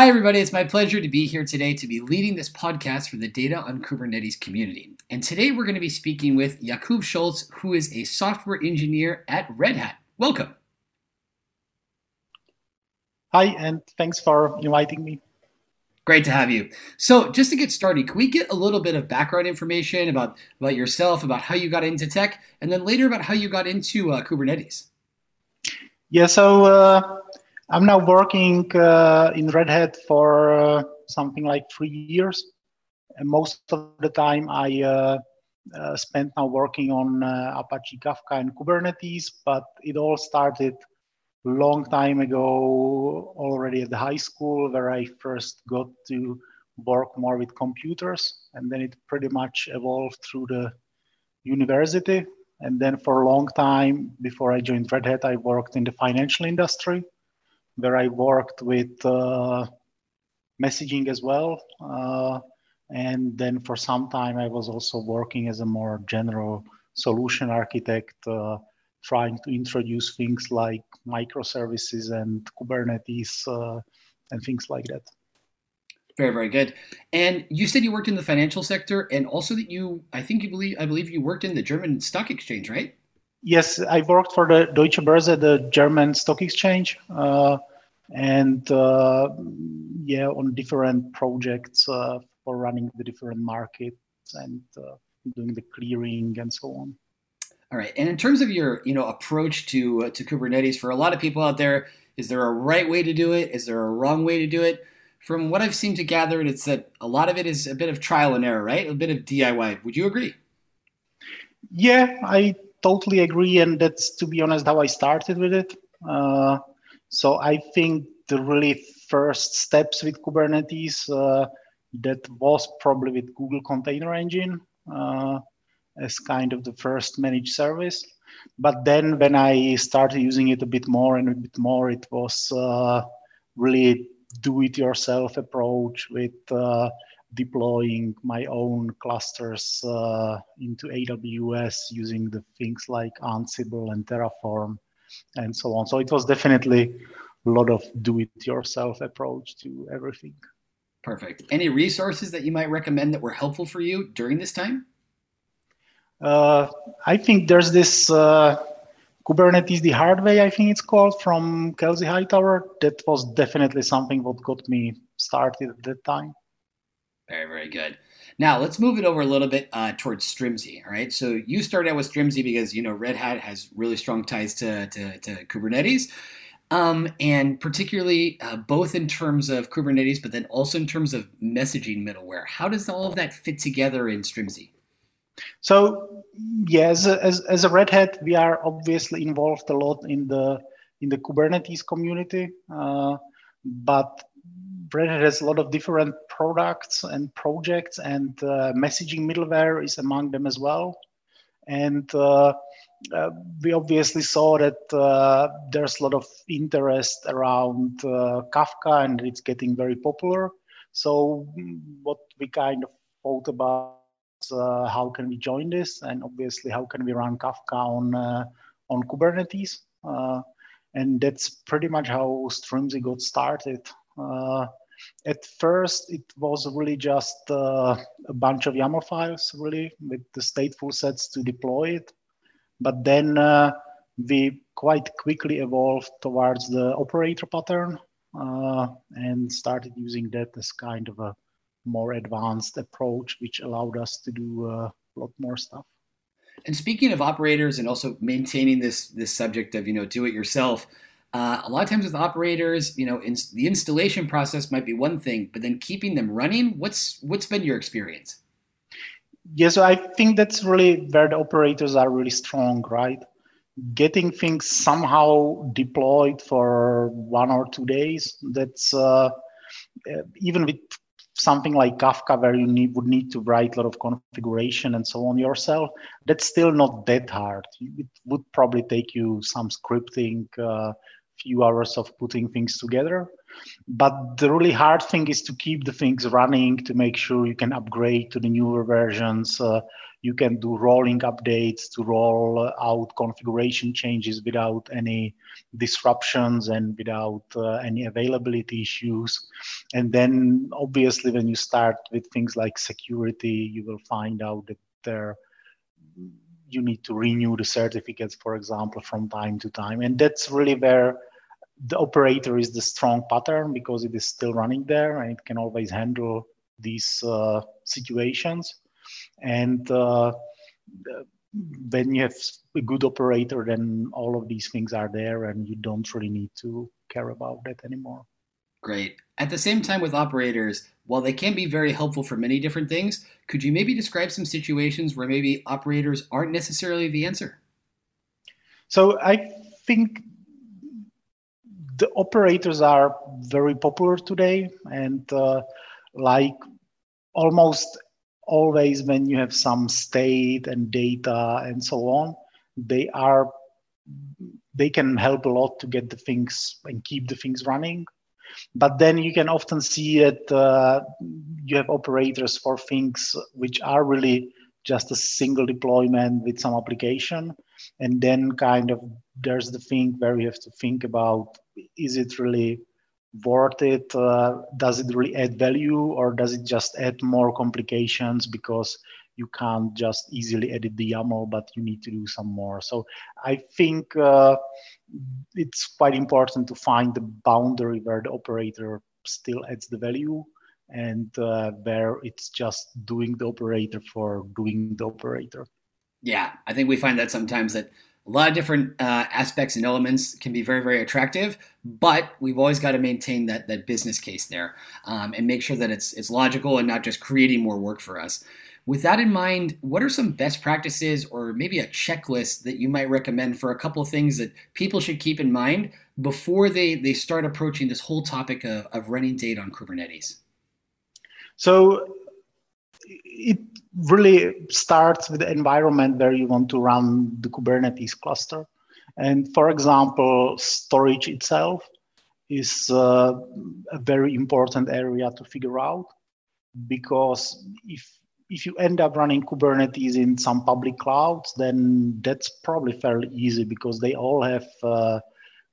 Hi, everybody. It's my pleasure to be here today to be leading this podcast for the Data on Kubernetes community. And today we're going to be speaking with Jakub Scholz, who is a software engineer at Red Hat. Welcome. Hi, and thanks for inviting me. Great to have you. So, just to get started, can we get a little bit of background information about, about yourself, about how you got into tech, and then later about how you got into uh, Kubernetes? Yeah, so uh, I'm now working uh, in Red Hat for uh, something like three years. And most of the time I uh, uh spent now working on uh, Apache Kafka and Kubernetes, but it all started long time ago already at the high school where I first got to work more with computers. And then it pretty much evolved through the university. And then for a long time before I joined Red Hat, I worked in the financial industry where I worked with uh, messaging as well. Uh, and then for some time, I was also working as a more general solution architect, uh, trying to introduce things like microservices and Kubernetes uh, and things like that. Very, very good. And you said you worked in the financial sector, and also that you, I think you believe, I believe you worked in the German stock exchange, right? Yes, I worked for the Deutsche Börse, the German stock exchange, uh, and uh, yeah, on different projects uh, for running the different markets and uh, doing the clearing and so on. All right, and in terms of your you know approach to uh, to Kubernetes, for a lot of people out there, is there a right way to do it? Is there a wrong way to do it? From what I've seen to gather, it's that a lot of it is a bit of trial and error, right? A bit of DIY. Would you agree? Yeah, I totally agree, and that's to be honest how I started with it. Uh, so I think the really first steps with Kubernetes uh, that was probably with Google Container Engine uh, as kind of the first managed service. But then when I started using it a bit more and a bit more, it was uh, really do-it-yourself approach with uh, deploying my own clusters uh, into AWS using the things like Ansible and Terraform and so on. So it was definitely a lot of do-it-yourself approach to everything. Perfect. Any resources that you might recommend that were helpful for you during this time? Uh, I think there's this uh, Kubernetes the hard way, I think it's called, from Kelsey Hightower. That was definitely something what got me started at that time. Very, very good. Now let's move it over a little bit uh, towards Strimzi. All right. So you started out with Strimzi because you know Red Hat has really strong ties to to, to Kubernetes, um, and particularly uh, both in terms of Kubernetes, but then also in terms of messaging middleware. How does all of that fit together in Strimzi? So yes, as, as a Red Hat, we are obviously involved a lot in the in the Kubernetes community, uh, but Red Hat has a lot of different products and projects, and uh, messaging middleware is among them as well. And uh, uh, we obviously saw that uh, there's a lot of interest around uh, Kafka, and it's getting very popular. So, what we kind of thought about uh, how can we join this, and obviously how can we run Kafka on on Kubernetes. and that's pretty much how Strimzi got started. Uh, at first, it was really just uh, a bunch of YAML files, really, with the stateful sets to deploy it. But then uh, we quite quickly evolved towards the operator pattern uh, and started using that as kind of a more advanced approach, which allowed us to do uh, a lot more stuff. And speaking of operators and also maintaining this this subject of you know do it yourself, uh, a lot of times with operators, you know, in, the installation process might be one thing, but then keeping them running, what's what's been your experience? Yeah, so I think that's really where the operators are really strong, right? Getting things somehow deployed for one or two days. That's uh, even with something like Kafka, where you need, would need to write a lot of configuration and so on yourself. That's still not that hard. It would probably take you some scripting. Uh, few hours of putting things together. But the really hard thing is to keep the things running to make sure you can upgrade to the newer versions. Uh, you can do rolling updates to roll out configuration changes without any disruptions and without uh, any availability issues. And then obviously when you start with things like security, you will find out that there you need to renew the certificates, for example, from time to time. And that's really where the operator is the strong pattern because it is still running there and it can always handle these uh, situations. And uh, when you have a good operator, then all of these things are there and you don't really need to care about that anymore. Great. At the same time, with operators, while they can be very helpful for many different things, could you maybe describe some situations where maybe operators aren't necessarily the answer? So I think the operators are very popular today, and uh, like almost always when you have some state and data and so on, they are they can help a lot to get the things and keep the things running but then you can often see that uh, you have operators for things which are really just a single deployment with some application. And then kind of there's the thing where you have to think about is it really worth it? Uh, does it really add value or does it just add more complications because you can't just easily edit the YAML, but you need to do some more. So I think uh, it's quite important to find the boundary where the operator still adds the value and uh, where it's just doing the operator for doing the operator. Yeah, I think we find that sometimes that a lot of different uh, aspects and elements can be very, very attractive, but we've always got to maintain that that business case there um, and make sure that it's it's logical and not just creating more work for us. With that in mind, what are some best practices or maybe a checklist that you might recommend for a couple of things that people should keep in mind before they, they start approaching this whole topic of, of running data on Kubernetes? So it really starts with the environment where you want to run the Kubernetes cluster. And for example, storage itself is uh, a very important area to figure out because if if you end up running Kubernetes in some public clouds, then that's probably fairly easy because they all have uh,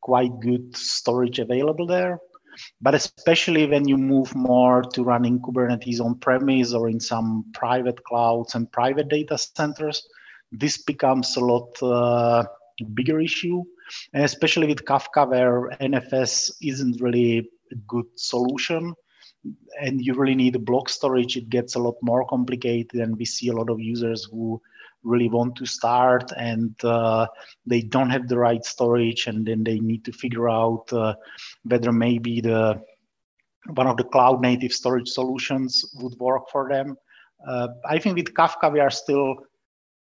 quite good storage available there. But especially when you move more to running Kubernetes on premise or in some private clouds and private data centers, this becomes a lot uh, bigger issue. And especially with Kafka, where NFS isn't really a good solution and you really need block storage, it gets a lot more complicated. And we see a lot of users who really want to start and uh, they don't have the right storage, and then they need to figure out uh, whether maybe the one of the cloud native storage solutions would work for them. Uh, I think with Kafka we are still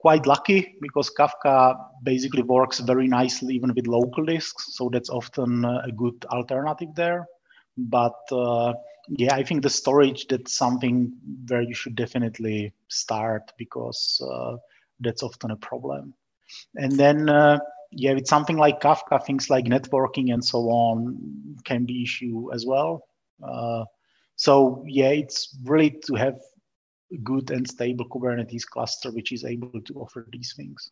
quite lucky because Kafka basically works very nicely even with local disks, so that's often a good alternative there. But uh, yeah, I think the storage that's something where you should definitely start because uh, that's often a problem. And then uh, yeah, with something like Kafka, things like networking and so on can be issue as well. Uh, so yeah, it's really to have a good and stable Kubernetes cluster which is able to offer these things.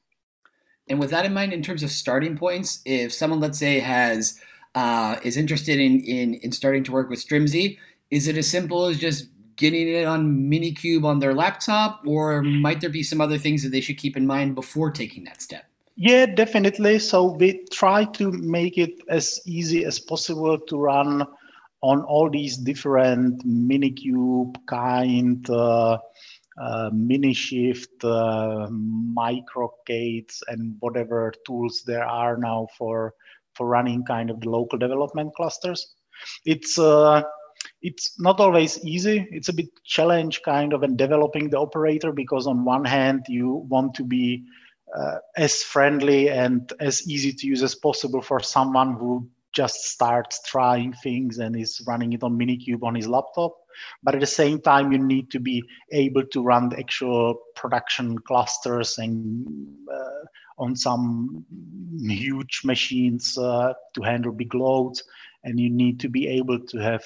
And with that in mind, in terms of starting points, if someone let's say has uh, is interested in, in in starting to work with Strimzi, is it as simple as just getting it on Minikube on their laptop, or might there be some other things that they should keep in mind before taking that step? Yeah, definitely. So we try to make it as easy as possible to run on all these different Minikube kind, uh, uh, Minishift, uh, MicroK8s, and whatever tools there are now for for running kind of the local development clusters. It's uh, it's not always easy. It's a bit challenge kind of in developing the operator because on one hand you want to be uh, as friendly and as easy to use as possible for someone who just starts trying things and is running it on Minikube on his laptop. But at the same time, you need to be able to run the actual production clusters and uh, on some huge machines uh, to handle big loads and you need to be able to have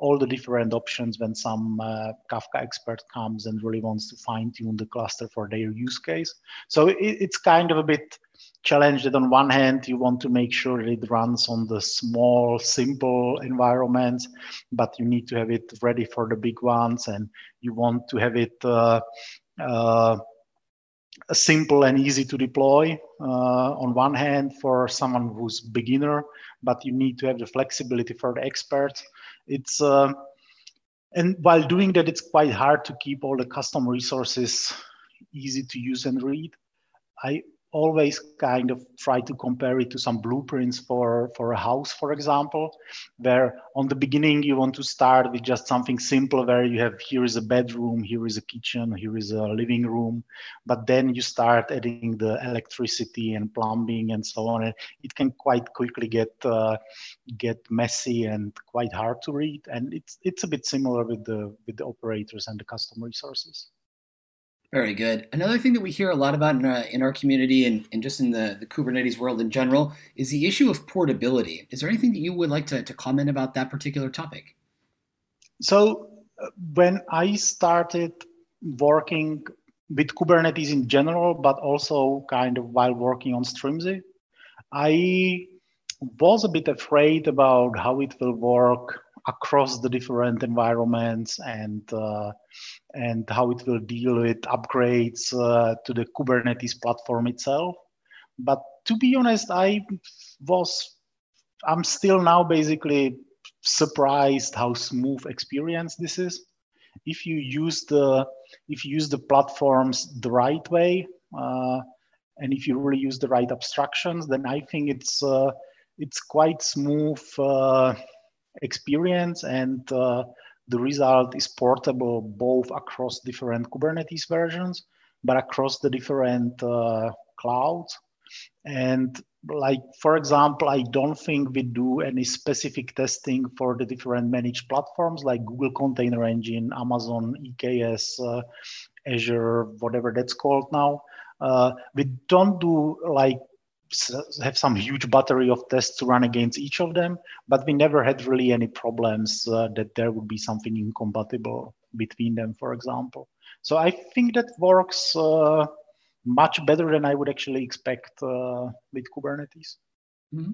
all the different options when some uh, Kafka expert comes and really wants to fine tune the cluster for their use case. So it, it's kind of a bit challenge that on one hand you want to make sure that it runs on the small simple environments but you need to have it ready for the big ones and you want to have it uh, uh, simple and easy to deploy uh, on one hand for someone who's beginner but you need to have the flexibility for the experts it's uh, and while doing that it's quite hard to keep all the custom resources easy to use and read. I always kind of try to compare it to some blueprints for for a house for example where on the beginning you want to start with just something simple where you have here is a bedroom here is a kitchen here is a living room but then you start adding the electricity and plumbing and so on and it can quite quickly get uh, get messy and quite hard to read and it's it's a bit similar with the with the operators and the custom resources very good. Another thing that we hear a lot about in, uh, in our community and, and just in the, the Kubernetes world in general is the issue of portability. Is there anything that you would like to, to comment about that particular topic? So, uh, when I started working with Kubernetes in general, but also kind of while working on Strimzi, I was a bit afraid about how it will work across the different environments and uh, and how it will deal with upgrades uh, to the Kubernetes platform itself. But to be honest, I was I'm still now basically surprised how smooth experience this is. If you use the if you use the platforms the right way, uh, and if you really use the right abstractions, then I think it's uh, it's quite smooth uh, experience and uh, the result is portable both across different Kubernetes versions, but across the different uh, clouds. And like, for example, I don't think we do any specific testing for the different managed platforms like Google Container Engine, Amazon, EKS, uh, Azure, whatever that's called now. Uh, we don't do like have some huge battery of tests to run against each of them, but we never had really any problems uh, that there would be something incompatible between them, for example. So I think that works uh, much better than I would actually expect uh, with Kubernetes. Mm-hmm.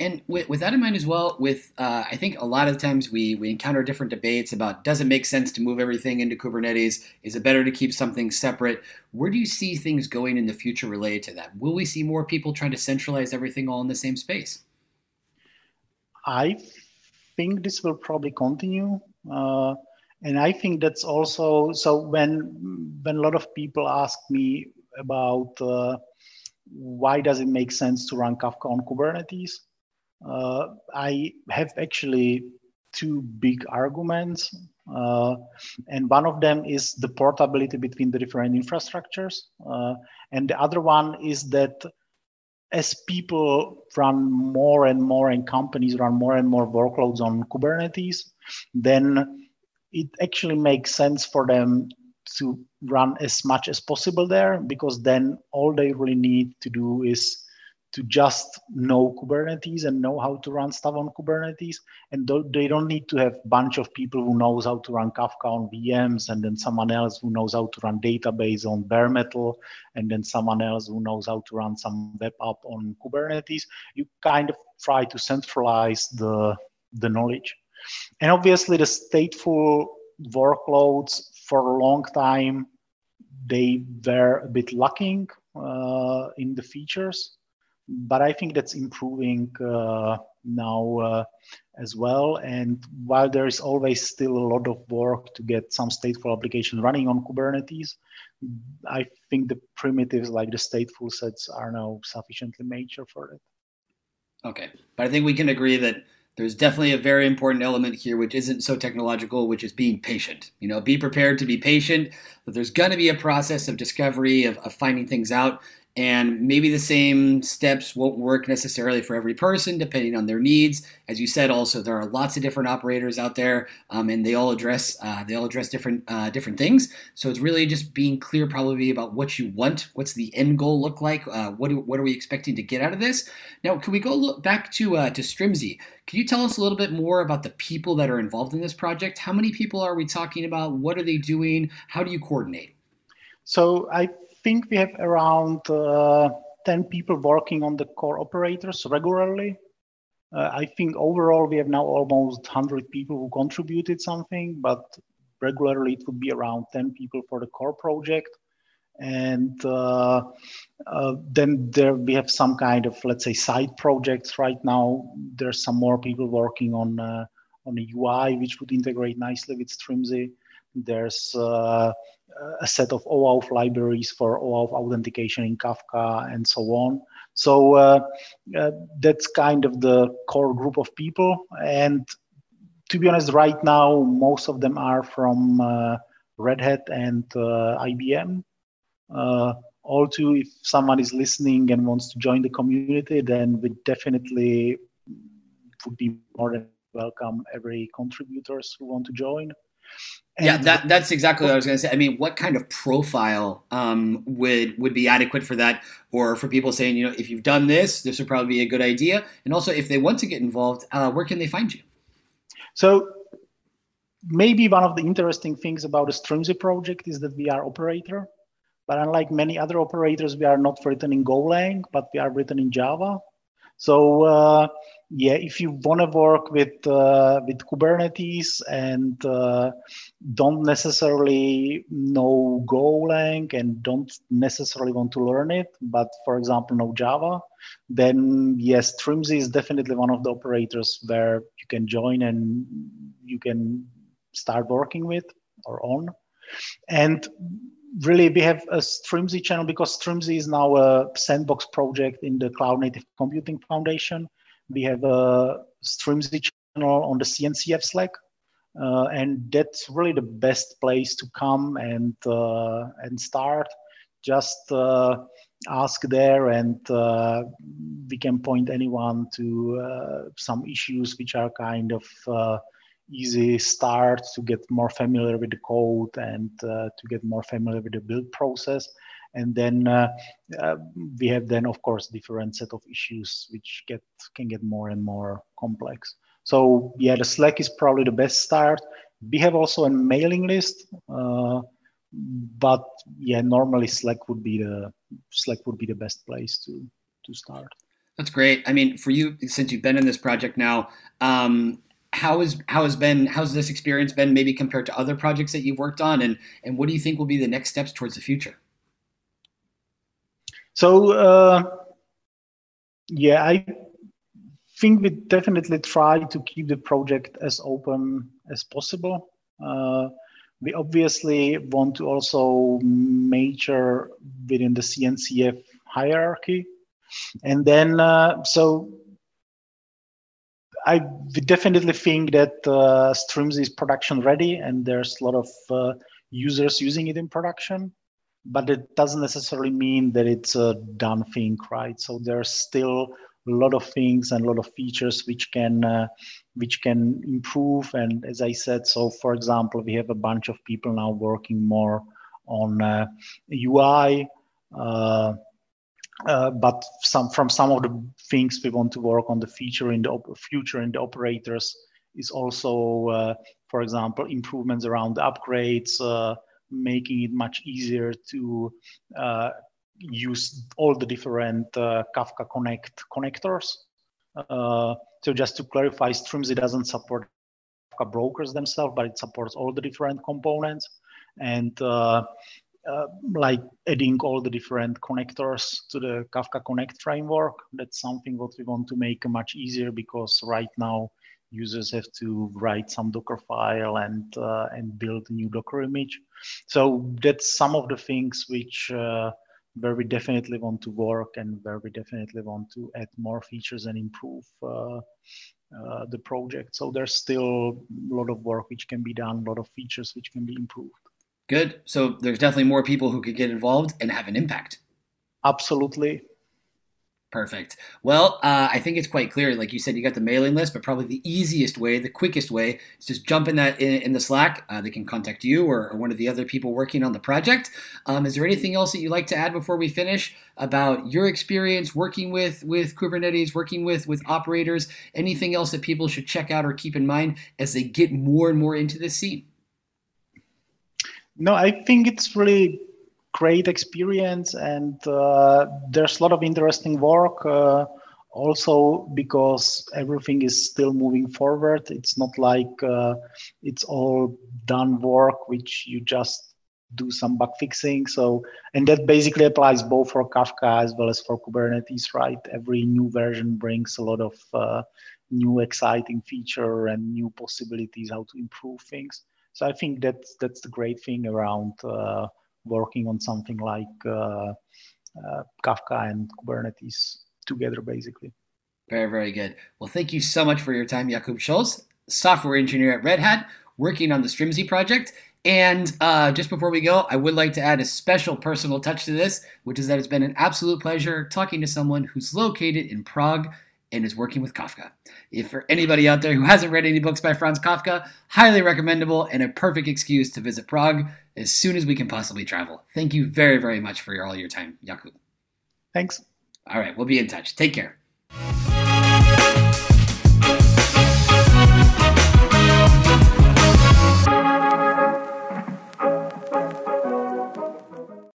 And with, with, that in mind as well, with uh, I think a lot of times we we encounter different debates about does it make sense to move everything into Kubernetes? Is it better to keep something separate? Where do you see things going in the future related to that? Will we see more people trying to centralize everything all in the same space? I think this will probably continue, uh, and I think that's also so. When when a lot of people ask me about uh, why does it make sense to run Kafka on Kubernetes, uh, I have actually two big arguments. Uh, and one of them is the portability between the different infrastructures. Uh, and the other one is that as people run more and more and companies run more and more workloads on Kubernetes, then it actually makes sense for them to run as much as possible there because then all they really need to do is to just know Kubernetes and know how to run stuff on Kubernetes. And they don't need to have a bunch of people who knows how to run Kafka on VMs and then someone else who knows how to run database on bare metal and then someone else who knows how to run some web app on Kubernetes. You kind of try to centralize the, the knowledge. And obviously the stateful workloads for a long time, they were a bit lacking uh, in the features but I think that's improving uh, now uh, as well. And while there is always still a lot of work to get some stateful application running on Kubernetes, I think the primitives like the stateful sets are now sufficiently mature for it. Okay, but I think we can agree that there's definitely a very important element here which isn't so technological which is being patient you know be prepared to be patient that there's going to be a process of discovery of, of, finding things out and maybe the same steps won't work necessarily for every person depending on their needs. As you said, also there are lots of different operators out there, um, and they all address uh, they all address different uh, different things. So it's really just being clear, probably about what you want. What's the end goal look like? Uh, what do, what are we expecting to get out of this? Now, can we go look back to uh, to Strimzi? Can you tell us a little bit more about the people that are involved in this project? How many people are we talking about? What are they doing? How do you coordinate? So I think we have around uh, 10 people working on the core operators regularly. Uh, I think overall we have now almost 100 people who contributed something, but regularly it would be around 10 people for the core project. And uh, uh, then there we have some kind of, let's say, side projects right now. There's some more people working on uh, on a UI which would integrate nicely with Strimzi There's uh, a set of OAuth libraries for OAuth authentication in Kafka and so on. So uh, uh, that's kind of the core group of people. And to be honest, right now, most of them are from uh, Red Hat and uh, IBM. Uh, all too, if someone is listening and wants to join the community, then we definitely would be more than welcome every contributors who want to join. And yeah, that, that's exactly what I was going to say. I mean, what kind of profile um, would would be adequate for that, or for people saying, you know, if you've done this, this would probably be a good idea. And also, if they want to get involved, uh, where can they find you? So, maybe one of the interesting things about the Strimzi project is that we are operator, but unlike many other operators, we are not written in Golang, but we are written in Java. So uh, yeah, if you want to work with uh, with Kubernetes and uh, don't necessarily know Golang and don't necessarily want to learn it, but for example know Java, then yes, Strimzi is definitely one of the operators where you can join and you can start working with or on. And really we have a Strimzi channel because Strimzi is now a sandbox project in the Cloud Native Computing Foundation. We have a Strimzi channel on the CNCF Slack, uh, and that's really the best place to come and uh, and start. Just uh, ask there, and uh, we can point anyone to uh, some issues which are kind of uh, easy start to get more familiar with the code and uh, to get more familiar with the build process and then uh, uh, we have then of course different set of issues which get can get more and more complex. So yeah the slack is probably the best start. We have also a mailing list uh, but yeah normally slack would be the slack would be the best place to to start. That's great. I mean, for you, since you've been in this project now, um, how is how has been how's this experience been maybe compared to other projects that you've worked on? And and what do you think will be the next steps towards the future so uh, yeah i think we definitely try to keep the project as open as possible. Uh, we obviously want to also major within the cncf hierarchy. And then uh, so I definitely think that uh, Strimzi is production ready and there's a lot of uh, users using it in production, but it doesn't necessarily mean that it's a done thing, right? So there's still a lot of things and a lot of features which can uh, which can improve. And as I said, so for example, we have a bunch of people now working more on UI. Uh, uh, uh, but some from some of the things we want to work on the feature in the op- future in the operators is also, uh, for example, improvements around upgrades, uh, making it much easier to uh, use all the different uh, Kafka Connect connectors. so just to clarify, Strimzi doesn't support Kafka brokers themselves, but it supports all the different components. And uh, like adding all the different connectors to the Kafka Connect framework. That's something what we want to make much easier because right now users have to write some Docker file and uh, and build a new Docker image. So that's some of the things which uh, where we definitely want to work and where we definitely want to add more features and improve uh, uh, the project. So there's still a lot of work which can be done, a lot of features which can be improved. Good. So there's definitely more people who could get involved and have an impact. Absolutely. Perfect. Well, uh, I think it's quite clear. Like you said, you got the mailing list, but probably the easiest way, the quickest way, is just jump in that in, in the Slack. Uh, they can contact you or, or, one of the other people working on the project. Um, is there anything else that you'd like to add before we finish about your experience working with with Kubernetes, working with with operators? Anything else that people should check out or keep in mind as they get more and more into this scene? No, I think it's really great experience and uh, there's a lot of interesting work uh, also because everything is still moving forward. It's not like uh, it's all done work which you just do some bug fixing. So and that basically applies both for kafka as well as for kubernetes right? Every new version brings a lot of uh, new exciting feature and new possibilities how to improve things. So i think that's that's the great thing around uh, working on something like uh, uh, Kafka and Kubernetes together, basically. Very, very good. Well, thank you so much for your time, Jakub Scholz, software engineer at Red Hat, working on the Strimzi project. And uh, just before we go, I would like to add a special personal touch to this, which is that it's been an absolute pleasure talking to someone who's located in Prague and is working with Kafka. If for anybody out there who hasn't read any books by Franz Kafka, highly recommendable and a perfect excuse to visit Prague as soon as we can possibly travel. Thank you very, very much for all your time, Jakub. Thanks. All right, we'll be in touch. Take care.